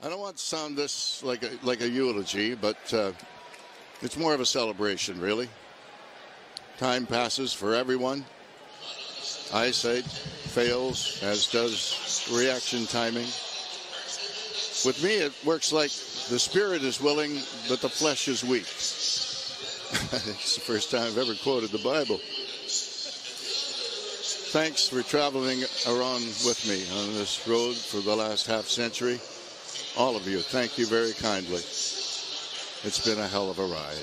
I don't want to sound this like a, like a eulogy, but uh, it's more of a celebration, really. Time passes for everyone. Eyesight fails, as does reaction timing. With me, it works like the spirit is willing, but the flesh is weak. it's the first time I've ever quoted the Bible. Thanks for traveling around with me on this road for the last half century. All of you, thank you very kindly. It's been a hell of a ride.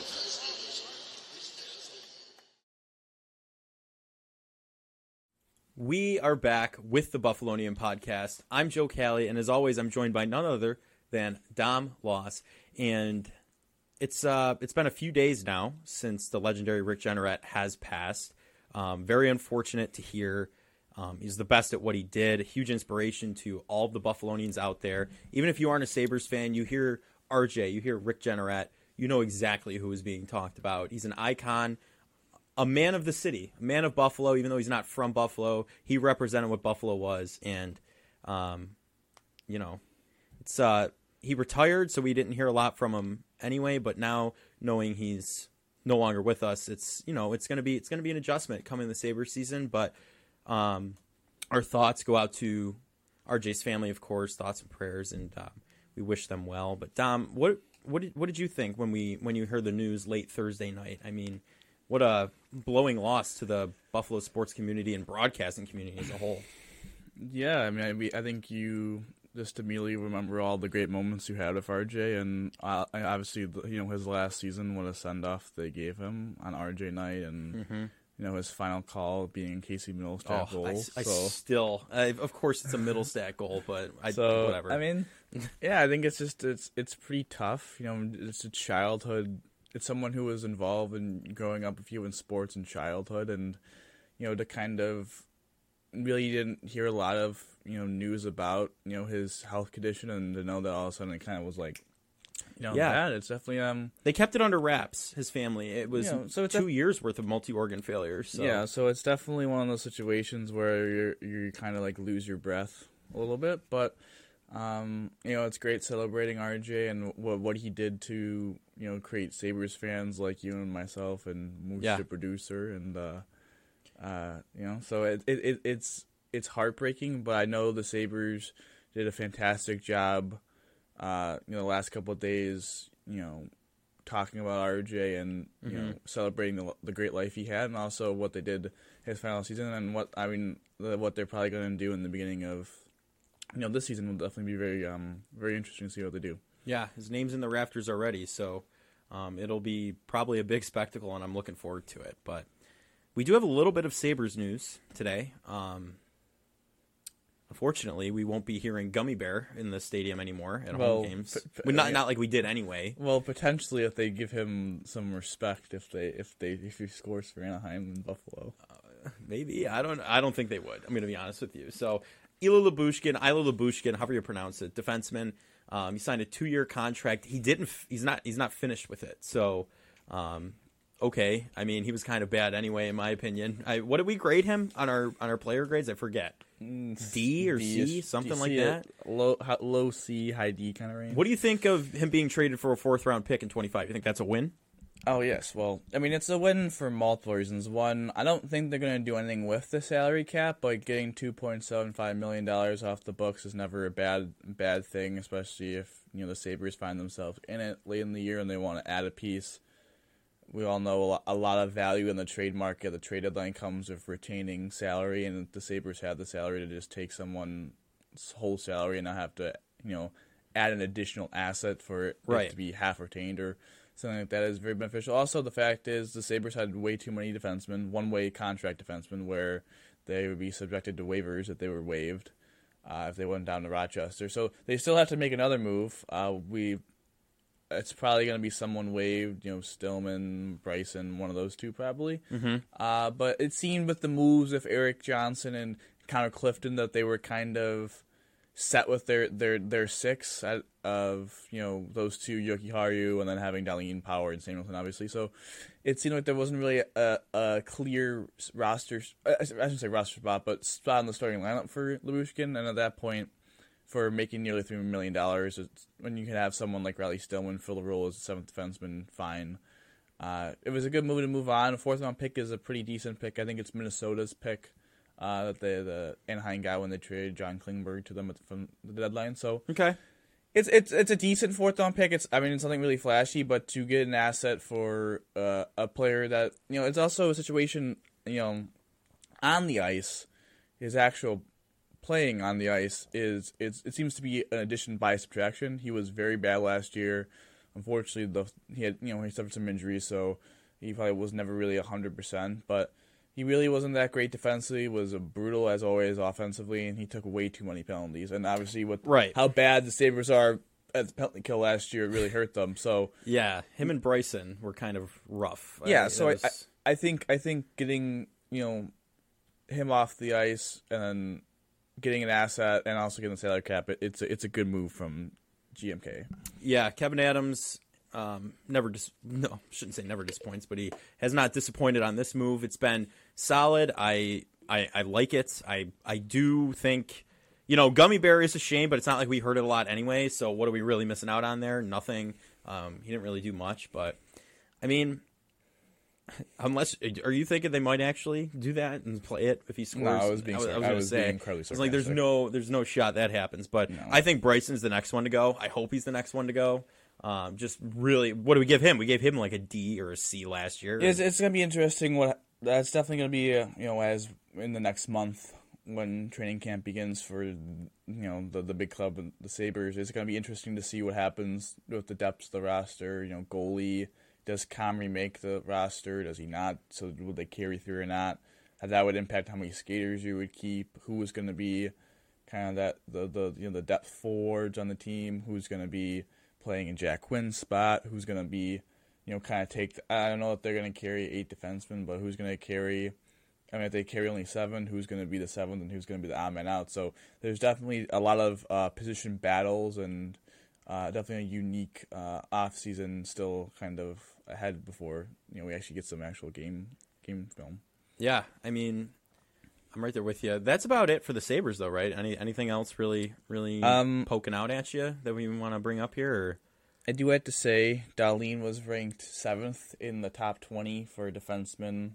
We are back with the Buffalonian podcast. I'm Joe Kelly, and as always, I'm joined by none other than Dom Loss. And it's uh, it's been a few days now since the legendary Rick Jeanneret has passed. Um, very unfortunate to hear. Um, he's the best at what he did. huge inspiration to all the Buffalonians out there. Even if you aren't a Sabres fan, you hear RJ, you hear Rick Jeanneret, you know exactly who is being talked about. He's an icon a man of the city, a man of Buffalo, even though he's not from Buffalo, he represented what Buffalo was, and um, you know, it's uh, he retired, so we didn't hear a lot from him anyway. But now, knowing he's no longer with us, it's you know, it's gonna be it's gonna be an adjustment coming the Saber season. But um, our thoughts go out to RJ's family, of course, thoughts and prayers, and uh, we wish them well. But Dom, what what did what did you think when we when you heard the news late Thursday night? I mean what a blowing loss to the Buffalo sports community and broadcasting community as a whole. Yeah, I mean, I, I think you just immediately remember all the great moments you had with RJ, and uh, obviously, you know, his last season, what a send off they gave him on RJ night, and mm-hmm. You know his final call being Casey Mittelstadt oh, goal. I, I so. still, I, of course, it's a Mittelstadt goal, but I, so, whatever. I mean, yeah, I think it's just it's it's pretty tough. You know, it's a childhood it's someone who was involved in growing up with you in sports and childhood, and you know to kind of really didn't hear a lot of you know news about you know his health condition, and to know that all of a sudden it kind of was like. You know, yeah, bad. it's definitely um. They kept it under wraps. His family. It was you know, so two def- years worth of multi-organ failures. So. Yeah, so it's definitely one of those situations where you you kind of like lose your breath a little bit, but um, you know, it's great celebrating RJ and what what he did to you know create Sabres fans like you and myself and Moose yeah. the producer and uh, uh, you know, so it, it, it it's it's heartbreaking, but I know the Sabres did a fantastic job. Uh, you know, the last couple of days, you know, talking about RJ and you mm-hmm. know celebrating the the great life he had, and also what they did his final season, and what I mean, the, what they're probably going to do in the beginning of you know, this season will definitely be very, um, very interesting to see what they do. Yeah, his name's in the rafters already, so um, it'll be probably a big spectacle, and I'm looking forward to it. But we do have a little bit of Sabres news today. Um, unfortunately, we won't be hearing Gummy Bear in the stadium anymore at well, home games. P- p- not not like we did anyway. Well, potentially if they give him some respect, if they if they if he scores for Anaheim and Buffalo. Uh, maybe I don't. I don't think they would. I'm going to be honest with you. So Ilya Lyubushkin, Ilya Lyubushkin, however you pronounce it, defenseman. Um, he signed a two-year contract. He didn't. He's not. He's not finished with it. So, um, okay. I mean, he was kind of bad anyway, in my opinion. I, what did we grade him on our on our player grades? I forget. Mm, D or D, C, something like that. Low, low C, high D kind of range. What do you think of him being traded for a fourth round pick in twenty five? You think that's a win? Oh yes, well, I mean it's a win for multiple reasons. One, I don't think they're going to do anything with the salary cap, but getting two point seven five million dollars off the books is never a bad bad thing, especially if you know the Sabres find themselves in it late in the year and they want to add a piece. We all know a lot of value in the trade market. The trade deadline comes with retaining salary, and the Sabres have the salary to just take someone's whole salary and not have to, you know, add an additional asset for it right. to be half retained or something like that is very beneficial. Also, the fact is the Sabres had way too many defensemen, one way contract defensemen, where they would be subjected to waivers if they were waived uh, if they went down to Rochester. So they still have to make another move. Uh, we it's probably going to be someone waived, you know, Stillman, Bryson, one of those two probably. Mm-hmm. Uh, but it seemed with the moves of Erik Johnson and Connor Clifton that they were kind of set with their their their six of you know those two Jokiharju and then having Dahlin Power and Samuelsson obviously. So it seemed like there wasn't really a, a clear roster. I shouldn't say roster spot, but spot in the starting lineup for Lyubushkin. And at that point, for making nearly three million dollars. When you can have someone like Riley Stillman fill the role as a seventh defenseman, fine. Uh, it was a good move to move on. A Fourth round pick is a pretty decent pick. I think it's Minnesota's pick uh, that they the Anaheim guy when they traded John Klingberg to them at, from the deadline. So Okay. it's it's it's a decent fourth round pick. It's I mean it's nothing really flashy, but to get an asset for uh, a player that you know it's also a situation you know on the ice, his actual playing on the ice is it's it seems to be an addition by subtraction. He was very bad last year. Unfortunately, the he had you know he suffered some injuries, so he probably was never really hundred percent. But he really wasn't that great defensively. Was brutal as always offensively, and he took way too many penalties. And obviously, with Right. how bad the Sabers are at the penalty kill last year, it really hurt them. So Yeah, him and Bryson were kind of rough. yeah, Uh, so I, was- I I think I think getting you know him off the ice and then getting an asset and also getting the salary cap, it, it's a, it's a good move from GMK. yeah, Kevyn Adams um, never dis- no shouldn't say never disappoints, but he has not disappointed on this move. It's been solid. I I, I like it. I I do think you know gummy bear is a shame, but it's not like we heard it a lot anyway. So what are we really missing out on there? Nothing. Um, he didn't really do much, but I mean. Unless, are you thinking they might actually do that and play it if he scores? I was being I was, I was I was say, being incredibly it's like there's no, there's no shot that happens. But No. I think Bryson's the next one to go. I hope he's the next one to go. Um, just really, what do we give him? We gave him like a D or a C last year. It's, it's gonna be interesting. What that's definitely gonna be uh, you know as in the next month when training camp begins for you know the the big club the Sabers. It's gonna be interesting to see what happens with the depth of the roster. You know, goalie does Comrie make the roster? Does he not? So would they carry through or not? How that would impact how many skaters you would keep. Who is going to be kind of that the the you know the depth forwards on the team? Who's going to be playing in Jack Quinn's spot? Who's going to be you know kind of take? The, I don't know if they're going to carry eight defensemen, but who's going to carry? I mean, if they carry only seven, who's going to be the seventh and who's going to be the odd man out? So there's definitely a lot of uh, position battles and uh, definitely a unique uh, off season still kind of ahead before you know we actually get some actual game game film. yeah, I mean, I'm right there with you. That's about it for the Sabers, though, right? Any anything else really, really Um, poking out at you that we want to bring up here? Or? I do have to say, Dahlin was ranked seventh in the top twenty for defensemen,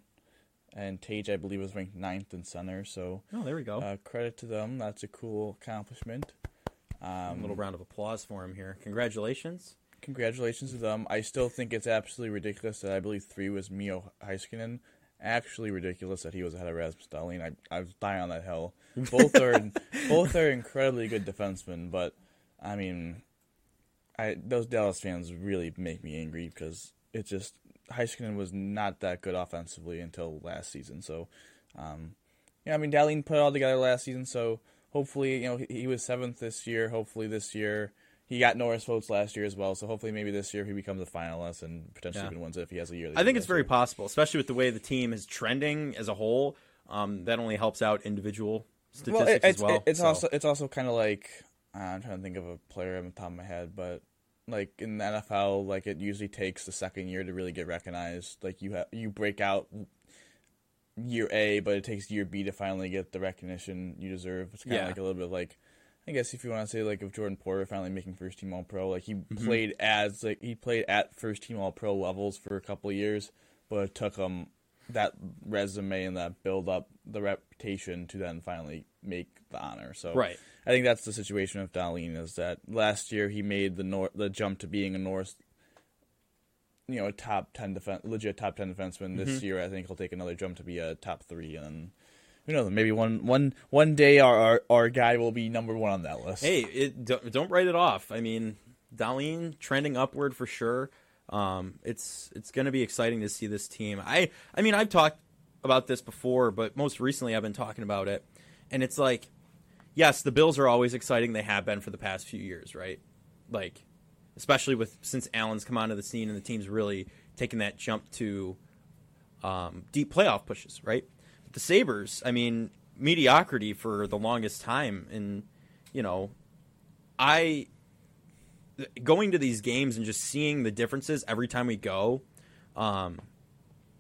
and Tage, I believe, was ranked ninth in center. So Oh, there we go. uh, credit to them. That's a cool accomplishment. a Um, little round of applause for him here. Congratulations. Congratulations to them. I still think it's absolutely ridiculous that I believe three was Miro Heiskanen. Actually ridiculous that he was ahead of Rasmus Dahlin. I I was dying on that hill. Both are both are incredibly good defensemen, but I mean, I those Dallas fans really make me angry because it just Heiskanen was not that good offensively until last season. So, um, yeah, I mean Dahlin put it all together last season. So hopefully, you know, he, he was seventh this year. Hopefully this year he got Norris votes last year as well. So hopefully maybe this year he becomes a finalist and potentially Yeah. even wins it if he has a yearly. I think it's very year. possible, especially with the way the team is trending as a whole. Um, that only helps out individual statistics well, it- as well. it's so. also it's also kind of like uh, I'm trying to think of a player on the top of my head, but like in the NFL, like it usually takes the second year to really get recognized. Like you have you break out year A, but it takes year B to finally get the recognition you deserve. It's kind of Yeah. like a little bit like. I guess if you want to say like if Jordan Poyer finally making first team All Pro, like he Mm-hmm. played as like he played at first team All Pro levels for a couple of years, but it took him that resume and that build up the reputation to then finally make the honor. So Right. I think that's the situation with Dahlin is that last year he made the nor- the jump to being a North, you know, a top ten defense, legit top ten defenseman. Mm-hmm. This year, I think he'll take another jump to be a top three, and then, who knows? Maybe one one one day our, our our guy will be number one on that list. Hey, it, don't, don't write it off. I mean, Dahlin trending upward for sure. Um, it's it's going to be exciting to see this team. I I mean, I've talked about this before, but most recently I've been talking about it, and it's like, yes, the Bills are always exciting. They have been for the past few years, right? Like, especially with since Allen's come onto the scene and the team's really taken that jump to um, deep playoff pushes, right? The Sabers, I mean, mediocrity for the longest time, and you know, I going to these games and just seeing the differences every time we go, um,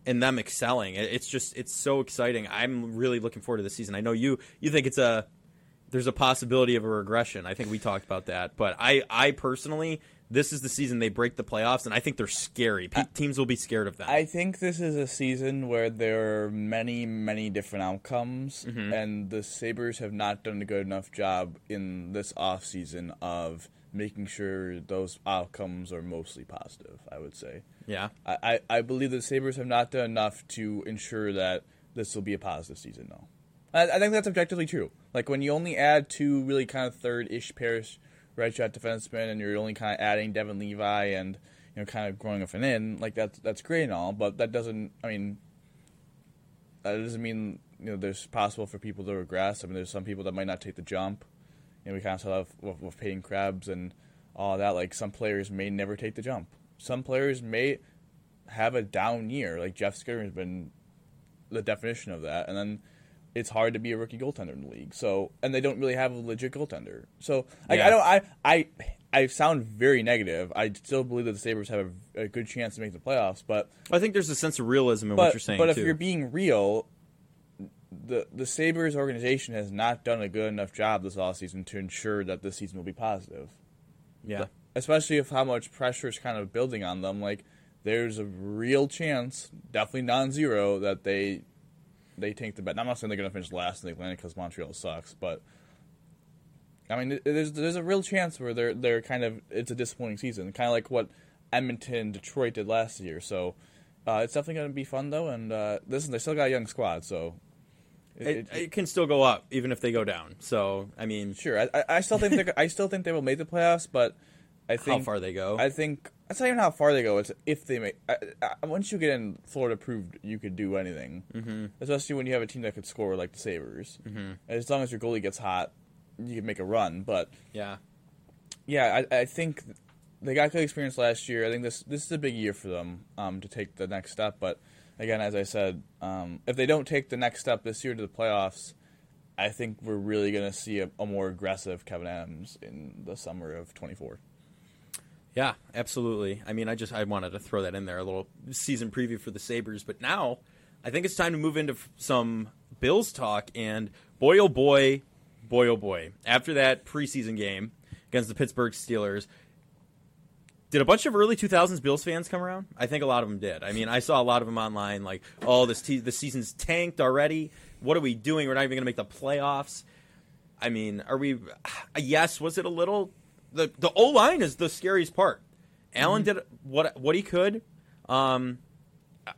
and them excelling. It's just it's so exciting. I'm really looking forward to the season. I know you you think it's a there's a possibility of a regression. I think we talked about that, but I I personally this is the season they break the playoffs, and I think they're scary. Pe- teams will be scared of them. I think this is a season where there are many, many different outcomes, Mm-hmm. and the Sabres have not done a good enough job in this offseason of making sure those outcomes are mostly positive, I would say. yeah, I, I, I believe the Sabres have not done enough to ensure that this will be a positive season, though. I, I think that's objectively true. Like, when you only add two really kind of third ish pairs red shot defensemen and you're only kind of adding Devon Levi and, you know, kind of growing up and in, like, that's, that's great and all, but that doesn't, I mean, that doesn't mean, you know, there's possible for people to regress. I mean, there's some people that might not take the jump. You know, we kind of saw with, with Peyton Krebs and all that. Like, some players may never take the jump. Some players may have a down year. Like Jeff Skinner has been the definition of that, and then it's hard to be a rookie goaltender in the league. So, and they don't really have a legit goaltender. So, like, Yeah. I don't, I, I, I sound very negative. I still believe that the Sabers have a, a good chance to make the playoffs, but I think there's a sense of realism in but what you're saying but if too. you're being real, the the Sabers organization has not done a good enough job this offseason to ensure that this season will be positive yeah, especially if how much pressure is kind of building on them. Like, there's a real chance, definitely non-zero, that they they take the bet. I'm not saying they're going to finish last in the Atlantic because Montreal sucks, but I mean, there's there's a real chance where they're they're kind of it's a disappointing season, kind of like what Edmonton, Detroit did last year. So uh, it's definitely going to be fun though. And uh, listen, they still got a young squad, so it- it, it- it can still go up even if they go down. So I mean, sure. I, I- I still think I still think they will make the playoffs, but I think how far they go? I think that's not even how far they go. It's if they make. I, I, once you get in Florida, proved you could do anything. Mm-hmm. Especially when you have a team that could score like the Sabers. Mm-hmm. As long as your goalie gets hot, you can make a run. But yeah, yeah, I, I think they got good experience last year. I think this this is a big year for them um, to take the next step. But again, as I said, um, if they don't take the next step this year to the playoffs, I think we're really going to see a, a more aggressive Kevyn Adams in the summer of twenty four. Yeah, absolutely. I mean, I just I wanted to throw that in there, a little season preview for the Sabres. But now, I think it's time to move into some Bills talk. And boy, oh boy, boy, oh boy. After that preseason game against the Pittsburgh Steelers, did a bunch of early 2000s Bills fans come around? I think a lot of them did. I mean, I saw a lot of them online, like, "Oh, this te- the season's tanked already. What are we doing? We're not even going to make the playoffs." I mean, are we? Uh, yes, was it a little? The the O line is the scariest part. Allen did what what he could. Um,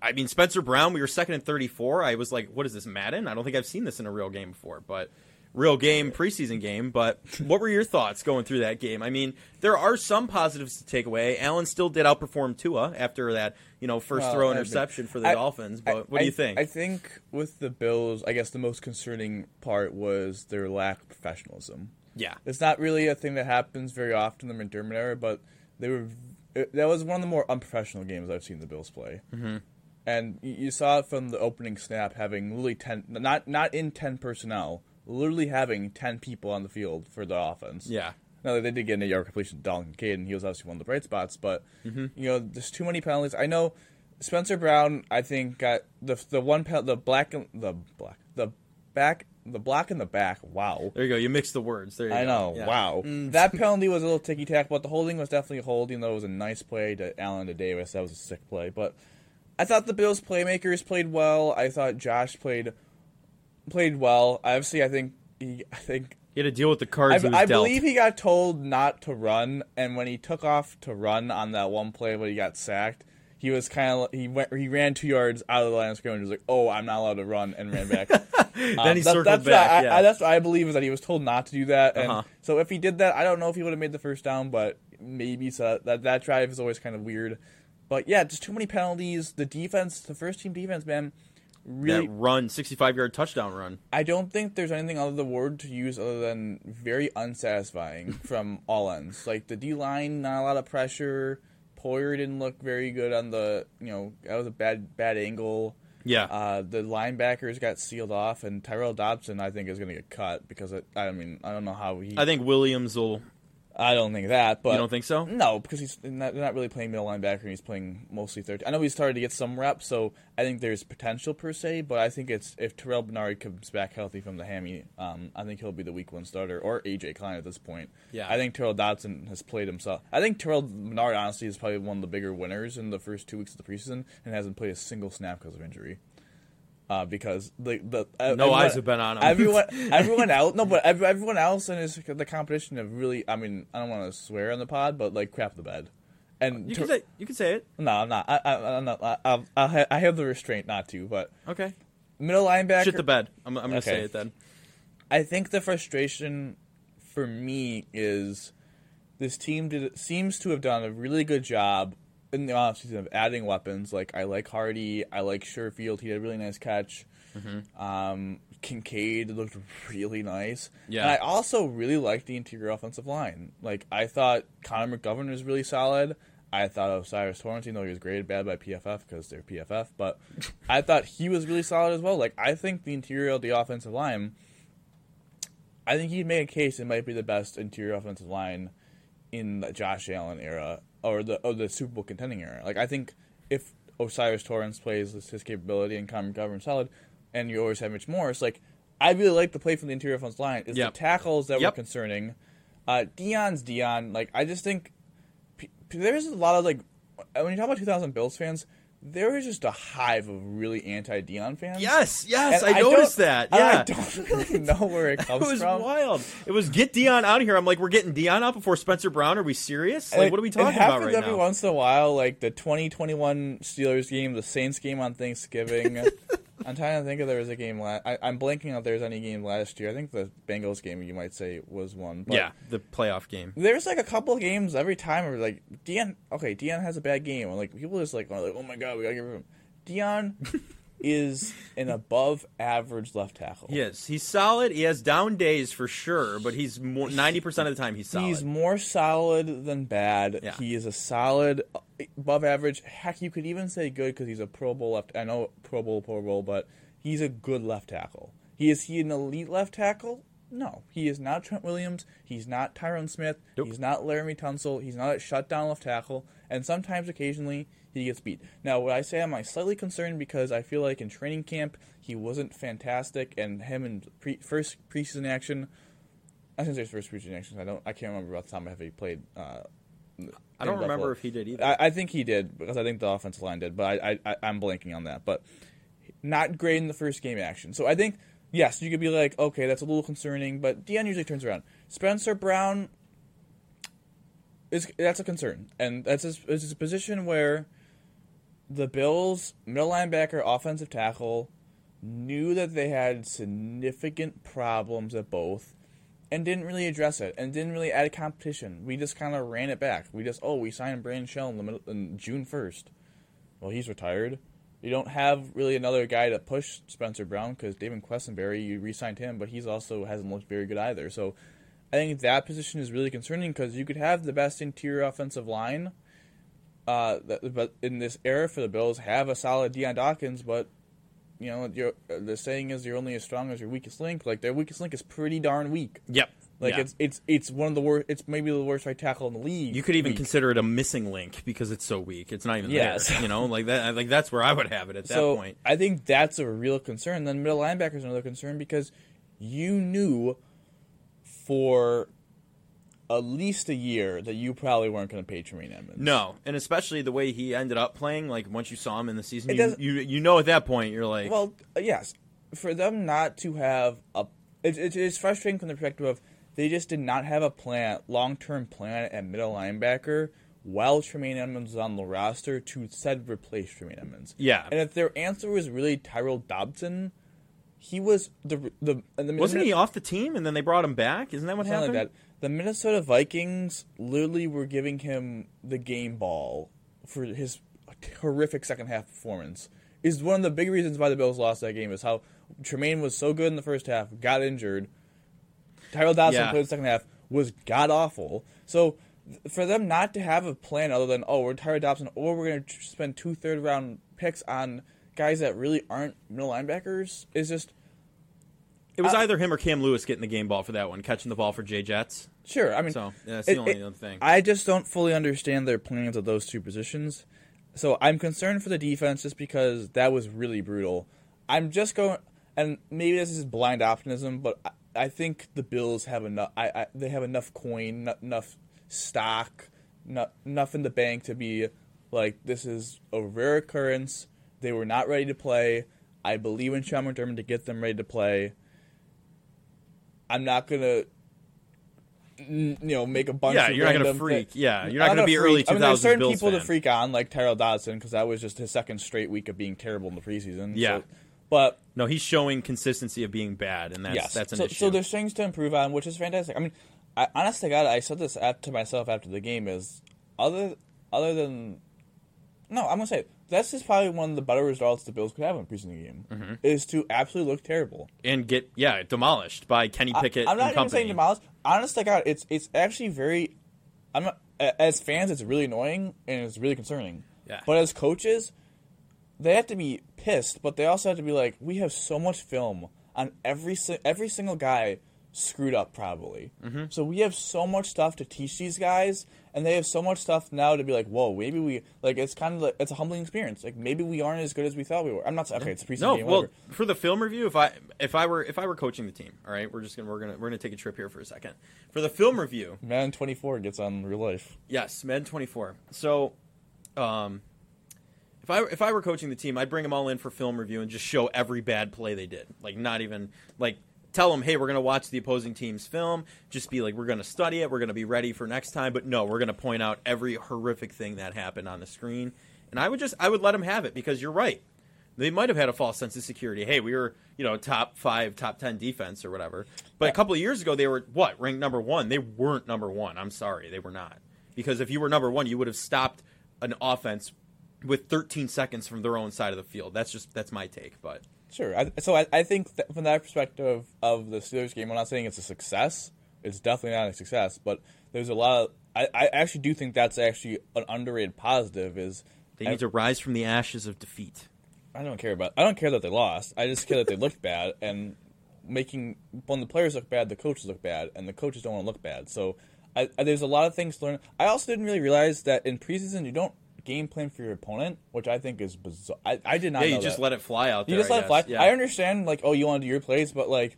I mean, Spencer Brown. We were second and thirty four. I was like, "What is this, Madden?" I don't think I've seen this in a real game before, but real game preseason game. But what were your thoughts going through that game? I mean, there are some positives to take away. Allen still did outperform Tua after that, you know, first Well, throw interception for the I- Dolphins. But I- what do you think? I think with the Bills, I guess the most concerning part was their lack of professionalism. Yeah, It's not really a thing that happens very often in the McDermott era, but they were. It, that was one of the more unprofessional games I've seen the Bills play. Mm-hmm. And you, you saw it from the opening snap, having literally ten, not not in ten personnel, literally having ten people on the field for the offense. yeah. Now they did get an eight-yard completion to Dalton Kincaid, and he was obviously one of the bright spots. But Mm-hmm. you know, there's too many penalties. I know Spencer Brown. I think got the the one pen, the black the black the back the block in the back. Wow. There you go. You mixed the words. There you I go. know. Yeah. Wow. Mm, that penalty was a little ticky tack, but the holding was definitely a hold. Even though it was a nice play to Allen to Davis, that was a sick play. But I thought the Bills playmakers played well. I thought Josh played played well. Obviously, I think he. I think He had to deal with the cards. I, he was I dealt. believe he got told not to run, and when he took off to run on that one play when he got sacked, he was kind of he went he ran two yards out of the line of scrimmage. and was like, "Oh, I'm not allowed to run," and ran back. then he that- circled that's back. What I, yeah. I, that's what I believe is that he was told not to do that, and Uh-huh. so if he did that, I don't know if he would have made the first down, but maybe. So that that drive is always kind of weird. But yeah, just too many penalties. The defense, the first team defense, man, really that run, 65 yard touchdown run. I don't think there's anything other the word to use other than very unsatisfying from all ends. Like the D line, not a lot of pressure. Poyer didn't look very good on the you know that was a bad bad angle. Yeah. Uh, the linebackers got sealed off, and Tyrell Dodson I think is going to get cut because it, I mean I don't know how he. I think Williams will I don't think that, but you don't think so? No, because he's not, they're not really playing middle linebacker. and He's playing mostly third. I know he's started to get some reps, so I think there's potential per se. But I think it's if Terrell Bernard comes back healthy from the hammy, um, I think he'll be the week one starter or AJ Klein at this point. Yeah. I think Terrell Dodson has played himself. I think Terrell Bernard honestly is probably one of the bigger winners in the first two weeks of the preseason and hasn't played a single snap because of injury. Uh, because the the uh, No everyone- eyes have been on him. Everyone, everyone else, no, but ev- everyone else in his, the competition have really. I mean, I don't want to swear on the pod, but like crap the bed. And You can say you can say it. no, I'm not. I, I, I'm not. I, I, I ha- I have the restraint not to. But Okay. middle linebacker. Shit the bed. I'm, I'm gonna Okay. say it then. I think the frustration for me is this team did seems to have done a really good job in the offseason of adding weapons. Like I like Hardy, I like Sherfield. He had a really nice catch. Um, Kincaid looked really nice. Yeah. And I also really liked the interior offensive line. Like I thought Connor McGovern was really solid. I thought O'Cyrus Torrence, even though he was graded bad by PFF because they're PFF, but I thought he was really solid as well. Like I think the interior of the offensive line I think he'd make a case it might be the best interior offensive line in the Josh Allen era or the or the Super Bowl contending era. Like I think if O'Cyrus Torrence plays his capability and Connor McGovern solid, and you always have Mitch Morse, like I really like the play from the interior offensive line. Is Yep. the tackles that Yep. were concerning. Uh, Dion's Dion. Like I just think p- p- there's a lot of like when you talk about 2000 Bills fans, there is just a hive of really anti Dion fans. Yes, yes, And I, noticed that. Yeah. I don't really know where it comes from. It was from. wild. It was get Dion out of here. I'm like, we're getting Dion out before Spencer Brown. Are we serious? Like, what are we talking it about happens right every now? once in a while, like the 2021 Steelers game, the Saints game on Thanksgiving. I'm trying to think if there was a game. La- I, I'm blanking out if there was any game last year. I think the Bengals game you might say was one. But yeah, the playoff game. There's like a couple games every time where like Dion. Okay, Dion has a bad game. And, like people just like like, oh my god, we gotta get rid of him. Dion is an above average left tackle. He is. He's solid. He has down days for sure, but he's more ninety percent of the time he's solid. He's more solid than bad. Yeah. He is a solid, above average. Heck, you could even say good because he's a Pro Bowl left. I know Pro Bowl, Pro Bowl, but he's a good left tackle. He is he an elite left tackle? No, he is not Trent Williams. He's not Tyron Smith. Nope. He's not Laremy Tunsil. He's not a shutdown left tackle. And sometimes, occasionally, he gets beat. Now, what I say, am I slightly concerned because I feel like in training camp he wasn't fantastic, and him in pre- first preseason action. I think his first preseason action. I don't. I can't remember off the my head if he played. Uh, I don't remember Buffalo. if he did either. I, I think he did because I think the offensive line did, but I, I, I I'm blanking on that. But not great in the first game action. So I think yes, you could be like, okay, that's a little concerning, but Dion usually turns around. Spencer Brown is that's a concern, and that's his, it's a position where the Bills middle linebacker, offensive tackle knew that they had significant problems at both and didn't really address it and didn't really add a competition. We just kind of ran it back. We just oh we signed Brandon Shell in the middle in June first. Well, he's retired. You don't have really another guy to push Spencer Brown because David Quessenberry you re-signed him, but he's also hasn't looked very good either. So I think that position is really concerning because you could have the best interior offensive line. Uh, that, but in this era for the Bills, have a solid Dion Dawkins, but you know, you're, the saying is you're only as strong as your weakest link. Like their weakest link is pretty darn weak. yep. Like Yeah. it's it's it's one of the worst. It's maybe the worst right tackle in the league. You could even weak. consider it a missing link because it's so weak. It's not even Yes. there. You know, like that. Like that's where I would have it at that so point. I think that's a real concern. Then middle linebacker is another concern because you knew for at least a year that you probably weren't going to pay Tremaine Edmunds. No, and especially the way he ended up playing. Like once you saw him in the season, you, you you know at that point you're like, Well, yes, for them not to have a, it, it, it's frustrating from the perspective of they just did not have a plan, long term plan at middle linebacker while Tremaine Edmunds was on the roster to said replace Tremaine Edmonds. Yeah. and if their answer was really Tyrell Dodson, he was the the the wasn't he off the team and then they brought him back? Isn't that what happened? like that. The Minnesota Vikings literally were giving him the game ball for his horrific second half performance. Is one of the big reasons why the Bills lost that game is how Tremaine was so good in the first half, got injured. Tyrell Dodson Yeah. played the second half, was god awful. So for them not to have a plan other than oh we're Tyrell Dodson or we're going to spend two third round picks on guys that really aren't middle linebackers is just It was either him or Cam Lewis getting the game ball for that one, catching the ball for Jay Jets. Sure, I mean, So yeah, that's the It- only it- other thing. I just don't fully understand their plans of those two positions. So I'm concerned for the defense just because that was really brutal. I'm just going, and maybe this is blind optimism, but I, I think the Bills have enough. I, I they have enough coin, no- enough stock, no, enough in the bank to be like this is a rare occurrence. They were not ready to play. I believe in Sean McDermott to get them ready to play. I'm not gonna, you know, make a bunch. yeah, of you're not gonna freak. yeah, you're not I'm gonna be freak. early I mean, there's 2000s certain Bills people fan. to freak on, like Tyrell Dodson, because that was just his second straight week of being terrible in the preseason. Yeah. so, but No, he's showing consistency of being bad, and that's yes, that's an so, issue. so there's things to improve on, which is fantastic. I mean, I, honest to God, I said this to myself after the game: is other other than no, I'm gonna say this is probably one of the better results the Bills could have in a preseason game. Mm-hmm. Is to absolutely look terrible. and get yeah demolished by Kenny Pickett I, am not even company. saying demolished. Honest to God, it's it's actually very. I'm not, as fans, it's really annoying and it's really concerning. Yeah. But as coaches, they have to be pissed, but they also have to be like, we have so much film on every every single guy screwed up probably. Mm-hmm. So we have so much stuff to teach these guys, and they have so much stuff now to be like, whoa, maybe we like. It's kind of like it's a humbling experience. Like maybe we aren't as good as we thought we were. I'm not saying okay, it's a preseason No, game. well, whatever. for the film review, if I if I were if I were coaching the team, all right, we're just gonna we're gonna we're gonna take a trip here for a second. For the film review, Man, 24 gets on real life. yes, Man twenty four. So, um, if I if I were coaching the team, I'd bring them all in for film review and just show every bad play they did. Like not even like tell them, hey, we're gonna watch the opposing team's film. Just be like, we're gonna study it. We're gonna be ready for next time. But no, we're gonna point out every horrific thing that happened on the screen. And I would just I would let them have it because you're right. They might have had a false sense of security. Hey, we were, you know, top five, top ten defense or whatever. But a couple of years ago, they were what ranked number one. They weren't number one. I'm sorry, they were not. Because if you were number one, you would have stopped an offense with 13 seconds from their own side of the field. That's just that's my take. But Sure. I, so I, I think that from that perspective of the Steelers game, I'm not saying it's a success. It's definitely not a success, but there's a lot of. I, I actually do think that's actually an underrated positive. Is they need to rise from the ashes of defeat. I don't care about. I don't care that they lost. I just care that they looked bad and making when the players look bad, the coaches look bad, and the coaches don't want to look bad. So I, I, there's a lot of things to learn. I also didn't really realize that in preseason you don't game plan for your opponent, which I think is bizarre. I, I did not. Yeah, you just that. let it fly out there. You just I let it fly. Yeah. I understand, like, oh, you want to do your plays, but like,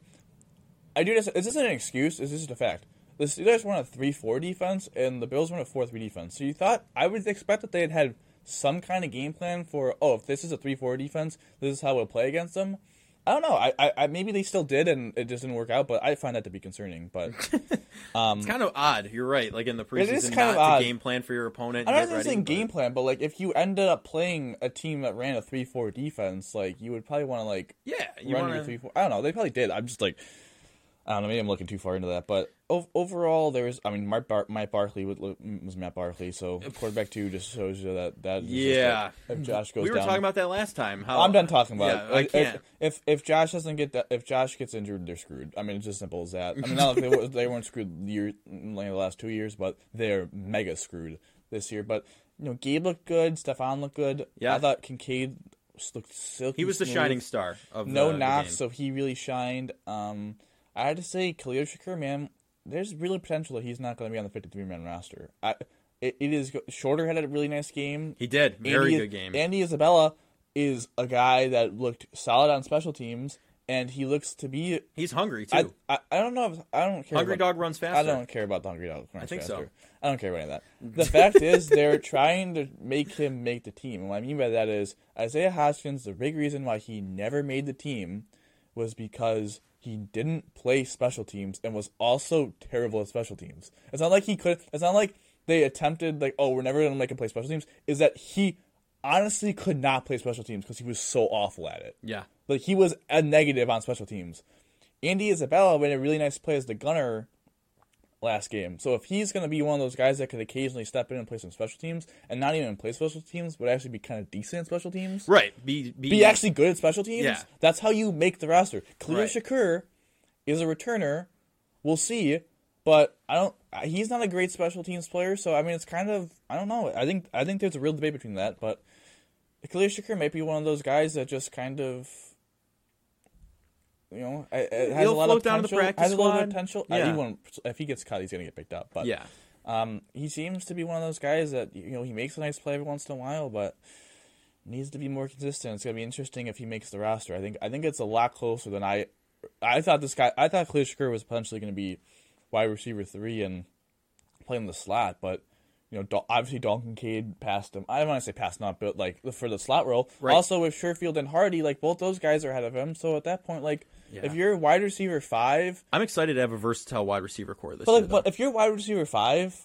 I do this. Is this an excuse? Is this just a fact? The Steelers run a three-four defense, and the Bills run a four-three defense. So you thought I would expect that they had had some kind of game plan for, oh, if this is a three-four defense, this is how we'll play against them. I don't know. I, I, I maybe they still did, and it just didn't work out. But I find that to be concerning. But um, It's kind of odd. You're right. Like in the preseason, it is kind not of odd. game plan for your opponent. I'm not get even ready, saying but- game plan, but like if you ended up playing a team that ran a three-four defense, like you would probably want to like Yeah, you run want your three four. I don't know. They probably did. I'm just like, I don't know. Maybe I'm looking too far into that. But ov- overall, there was. I mean, Mark Bar- Mike Barkley was, was Matt Barkley. So quarterback two just shows you that that. Yeah. like, if Josh goes We were down, talking about that last time. How I'm done talking about Yeah, I it. If- can't. If, if Josh doesn't get that, if Josh gets injured, they're screwed. I mean, it's as simple as that. I mean, not like they, they weren't screwed year, like the last two years, but they're mega screwed this year. But you know, Gabe looked good. Stefon looked good. Yeah. I thought Kincaid looked silky. he was the shining star of no the, knocks, so he really shined. Um, I had to say, Khalil Shakir, man, there's really potential that he's not going to be on the 53 man roster. I, it, it is shorter had a really nice game. He did very Andy, good game. Andy Isabella is a guy that looked solid on special teams, and he looks to be. He's hungry too. I, I, I don't know if I don't care. Hungry about, dog runs faster. I don't care about the hungry dog. runs think so. faster. I don't care about any of that. The fact is, they're trying to make him make the team. And what I mean by that is Isaiah Hodgins. The big reason why he never made the team was because he didn't play special teams and was also terrible at special teams. It's not like he could. It's not like they attempted like, oh, we're never going to make him play special teams. Is that he honestly could not play special teams because he was so awful at it. Yeah. Like he was a negative on special teams. Andy Isabella made a really nice play as the gunner last game. So if he's going to be one of those guys that could occasionally step in and play some special teams, and not even play special teams, but actually be kind of decent at special teams, Right. Be be, be actually good at special teams, Yeah. that's how you make the roster. Khalil Right. Shakur is a returner. We'll see, but I don't. He's not a great special teams player, so I mean, it's kind of I don't know. I think I think there's a real debate between that, but Khalil Shakir might be one of those guys that just kind of You know, it, it has He'll a lot float of down to the potential. practice has a bit of squad. potential. Yeah. Uh, he if he gets cut, he's gonna get picked up. But yeah. um, he seems to be one of those guys that you know he makes a nice play every once in a while, but needs to be more consistent. It's gonna be interesting if he makes the roster. I think I think it's a lot closer than I. I thought this guy. I thought Shakir was potentially going to be wide receiver three and playing the slot, but you know, Dal- obviously Dalton Cade passed him. I don't want to say passed not, but like for the slot role. Right. Also with Sherfield and Hardy, like both those guys are ahead of him. So at that point, like Yeah. if you're wide receiver five, I'm excited to have a versatile wide receiver core this but year. like, but if you're wide receiver five,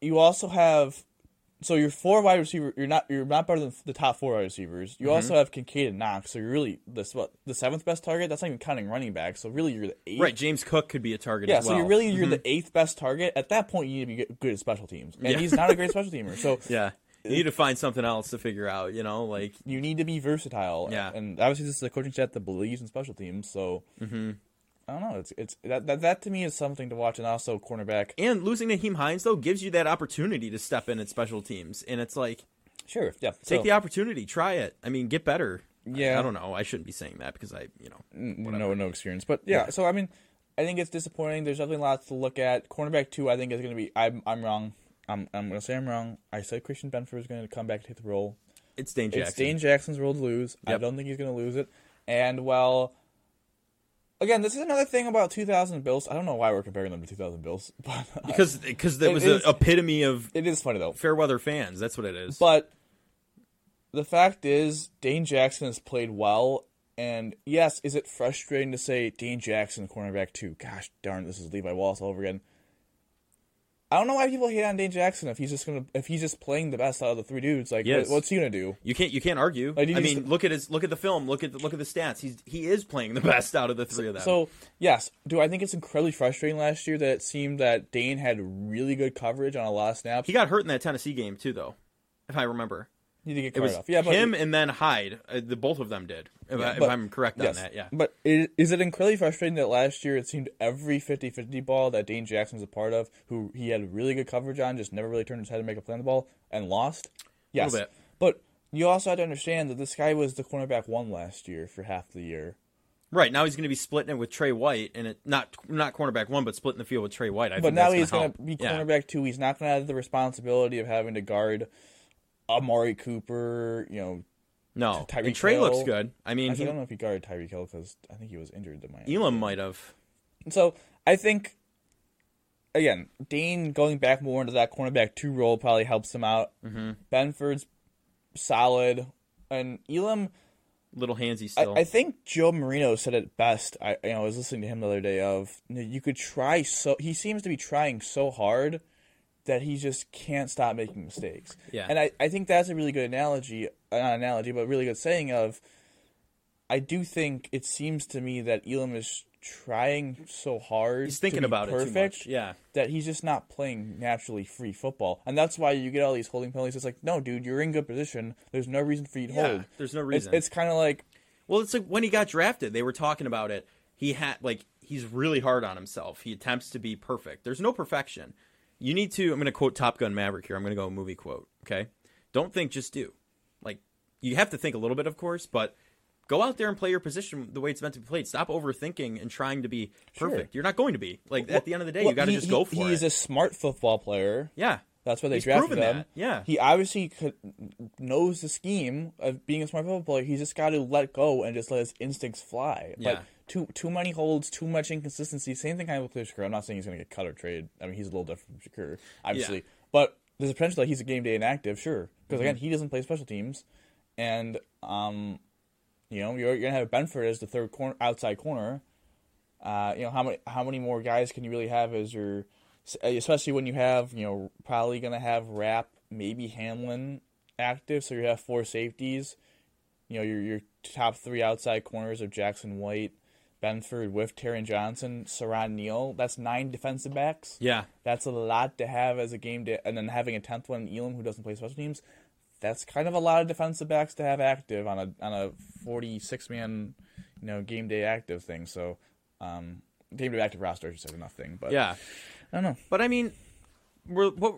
you also have. So you're four wide receiver. You're not. You're not better than the top four wide receivers. You Mm-hmm. also have Kincaid and Knox. So you're really this what the seventh best target. That's not even counting running back. So really, you're the eighth. right, James Cook could be a target Yeah. as well. So you're really you're the eighth best target. At that point, you need to be good- good at special teams, and Yeah. he's not a great special teamer. So yeah. You need to find something else to figure out, you know, like you need to be versatile. Yeah. And obviously, this is a coaching staff that believes in special teams. So Mm-hmm. I don't know. It's it's that, that that to me is something to watch, and also cornerback. and losing Nyheim Hines though gives you that opportunity to step in at special teams, and it's like Sure. Yeah. take so- the opportunity, try it. I mean, get better. Yeah. I, I don't know. I shouldn't be saying that because I, you know, no no experience. But yeah, so I mean, I think it's disappointing. There's definitely lots to look at. Cornerback two, I think is going to be. I'm I'm wrong. I'm I'm going to say I'm wrong. I said Christian Benford is going to come back to take the role. it's Dane Jackson. It's Dane Jackson's role to lose. I don't think he's going to lose it. And well, again, this is another thing about 2000 Bills. I don't know why we're comparing them to 2000 Bills, but uh, because because that was an epitome of it is funny though. fair weather fans. That's what it is. But the fact is, Dane Jackson has played well. And yes, is it frustrating to say Dane Jackson, cornerback two? Gosh darn, this is Levi Wallace all over again. I don't know why people hate on Dane Jackson if he's just gonna if he's just playing the best out of the three dudes. Like, Yes. what, what's he gonna do? you can't you can't argue. Like, I just- mean, look at his look at the film. Look at the, look at the stats. He's he is playing the best out of the three of them. So yes, do I think it's incredibly frustrating last year that it seemed that Dane had really good coverage on a lot of snaps? he got hurt in that Tennessee game too, though, if I remember. He did get It was off. Yeah, but him and then Hyde. Uh, the both of them did. If, I, but- if I'm correct yes. on that, yeah. But i- is it incredibly frustrating that last year it seemed every 50-50 ball that Dane Jackson was a part of, who he had really good coverage on, just never really turned his head to make a play on the ball and lost? Yes. bit. But you also have to understand that this guy was the cornerback one last year for half the year. Right now he's going to be splitting it with Trey White, and it not not cornerback one, but splitting the field with Trey White. I But now he's going going to be cornerback two. He's not going to have the responsibility of having to guard Amari Cooper, you know, No, Tyreek and Trey looks good. I mean, I he, don't know if he guarded Tyreek Hill because I think he was injured. To my Elam might have. So I think again, Dane going back more into that cornerback two role probably helps him out. Mm-hmm. Benford's solid, and Elam. Little handsy I, still. I think Joe Marino said it best. I you know I was listening to him the other day. Of you, know, you could try so he seems to be trying so hard that he just can't stop making mistakes. Yeah. and I, I think that's a really good analogy, uh, not analogy, but really good saying of. I do think it seems to me that Elam is trying so hard. he's thinking to be about it too perfect much. Yeah, that he's just not playing naturally free football, and that's why you get all these holding penalties. It's like, no, dude, you're in good position. There's no reason for you to Yeah, hold. there's no It's, reason. it's kind of like Well, it's like when he got drafted, they were talking about it. He had like he's really hard on himself. He attempts to be perfect. There's no perfection. You need to. I'm going to quote Top Gun Maverick here. I'm going to go movie quote. Okay, don't think, just do. Like you have to think a little bit, of course, but go out there and play your position the way it's meant to be played. Stop overthinking and trying to be perfect. You're not going to be. Like at the end of the day, well, you got to just go he- for He's it. a smart football player. yeah, That's why they He's drafted him. that, yeah. he obviously could, knows the scheme of being a smart football player. He's just got to let go and just let his instincts fly. Yeah. But too too many holds, too much inconsistency. Same thing kind of with Shakir. I'm not saying he's going to get cut or traded. I mean, he's a little different from Shakir, obviously. But there's a potential that he's a game day inactive, sure. Because Mm-hmm. again, he doesn't play special teams, and um, you know, you're, you're gonna have Benford as the third corner, outside corner. Uh, you know, how many how many more guys can you really have as your, especially when you have you know probably gonna have Rapp, maybe Hamlin active, so you have four safeties. You know, your your top three outside corners of Jackson White, Benford with Taron Johnson, Siran Neal. That's nine defensive backs. yeah. That's a lot to have as a game day, and then having a tenth one, Elam, who doesn't play special teams. That's kind of a lot of defensive backs to have active on a on a forty six man, you know, game day active thing. So, um, game day active roster is just nothing. But Yeah. I don't know. But I mean, we're what